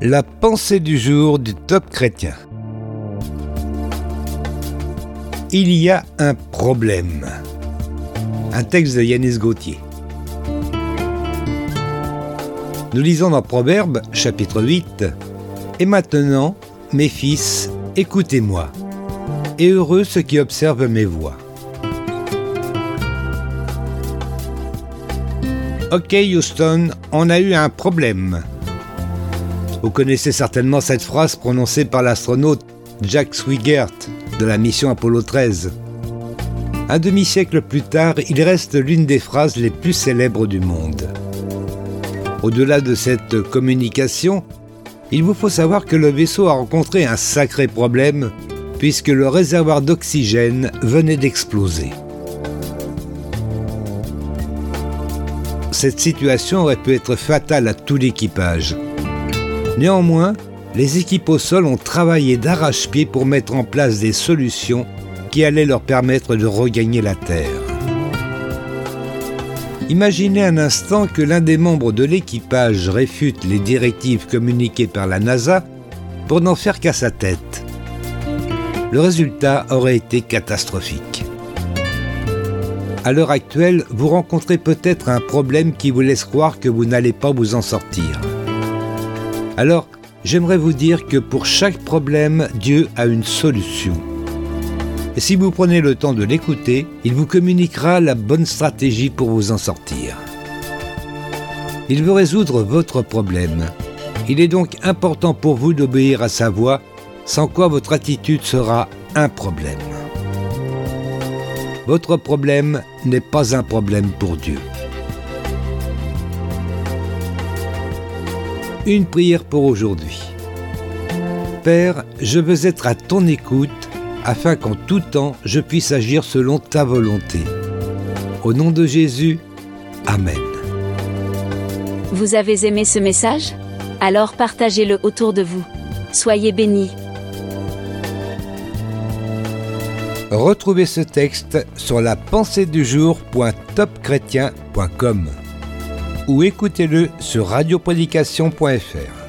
La pensée du jour du top chrétien. Il y a un problème. Un texte de Yanis Gauthier. Nous lisons dans Proverbe, chapitre 8, Et maintenant, mes fils, écoutez-moi, et heureux ceux qui observent mes voix. Ok Houston, on a eu un problème. Vous connaissez certainement cette phrase prononcée par l'astronaute Jack Swigert de la mission Apollo 13. Un demi-siècle plus tard, il reste l'une des phrases les plus célèbres du monde. Au-delà de cette communication, il vous faut savoir que le vaisseau a rencontré un sacré problème puisque le réservoir d'oxygène venait d'exploser. Cette situation aurait pu être fatale à tout l'équipage. Néanmoins, les équipes au sol ont travaillé d'arrache-pied pour mettre en place des solutions qui allaient leur permettre de regagner la Terre. Imaginez un instant que l'un des membres de l'équipage réfute les directives communiquées par la NASA pour n'en faire qu'à sa tête. Le résultat aurait été catastrophique. À l'heure actuelle, vous rencontrez peut-être un problème qui vous laisse croire que vous n'allez pas vous en sortir. Alors, j'aimerais vous dire que pour chaque problème, Dieu a une solution. Et si vous prenez le temps de l'écouter, il vous communiquera la bonne stratégie pour vous en sortir. Il veut résoudre votre problème. Il est donc important pour vous d'obéir à sa voix, sans quoi votre attitude sera un problème. Votre problème n'est pas un problème pour Dieu. Une prière pour aujourd'hui. Père, je veux être à ton écoute afin qu'en tout temps je puisse agir selon ta volonté. Au nom de Jésus, Amen. Vous avez aimé ce message? Alors partagez-le autour de vous. Soyez bénis. Retrouvez ce texte sur la pensée du jour.topchrétien.com ou écoutez-le sur radioprédication.fr.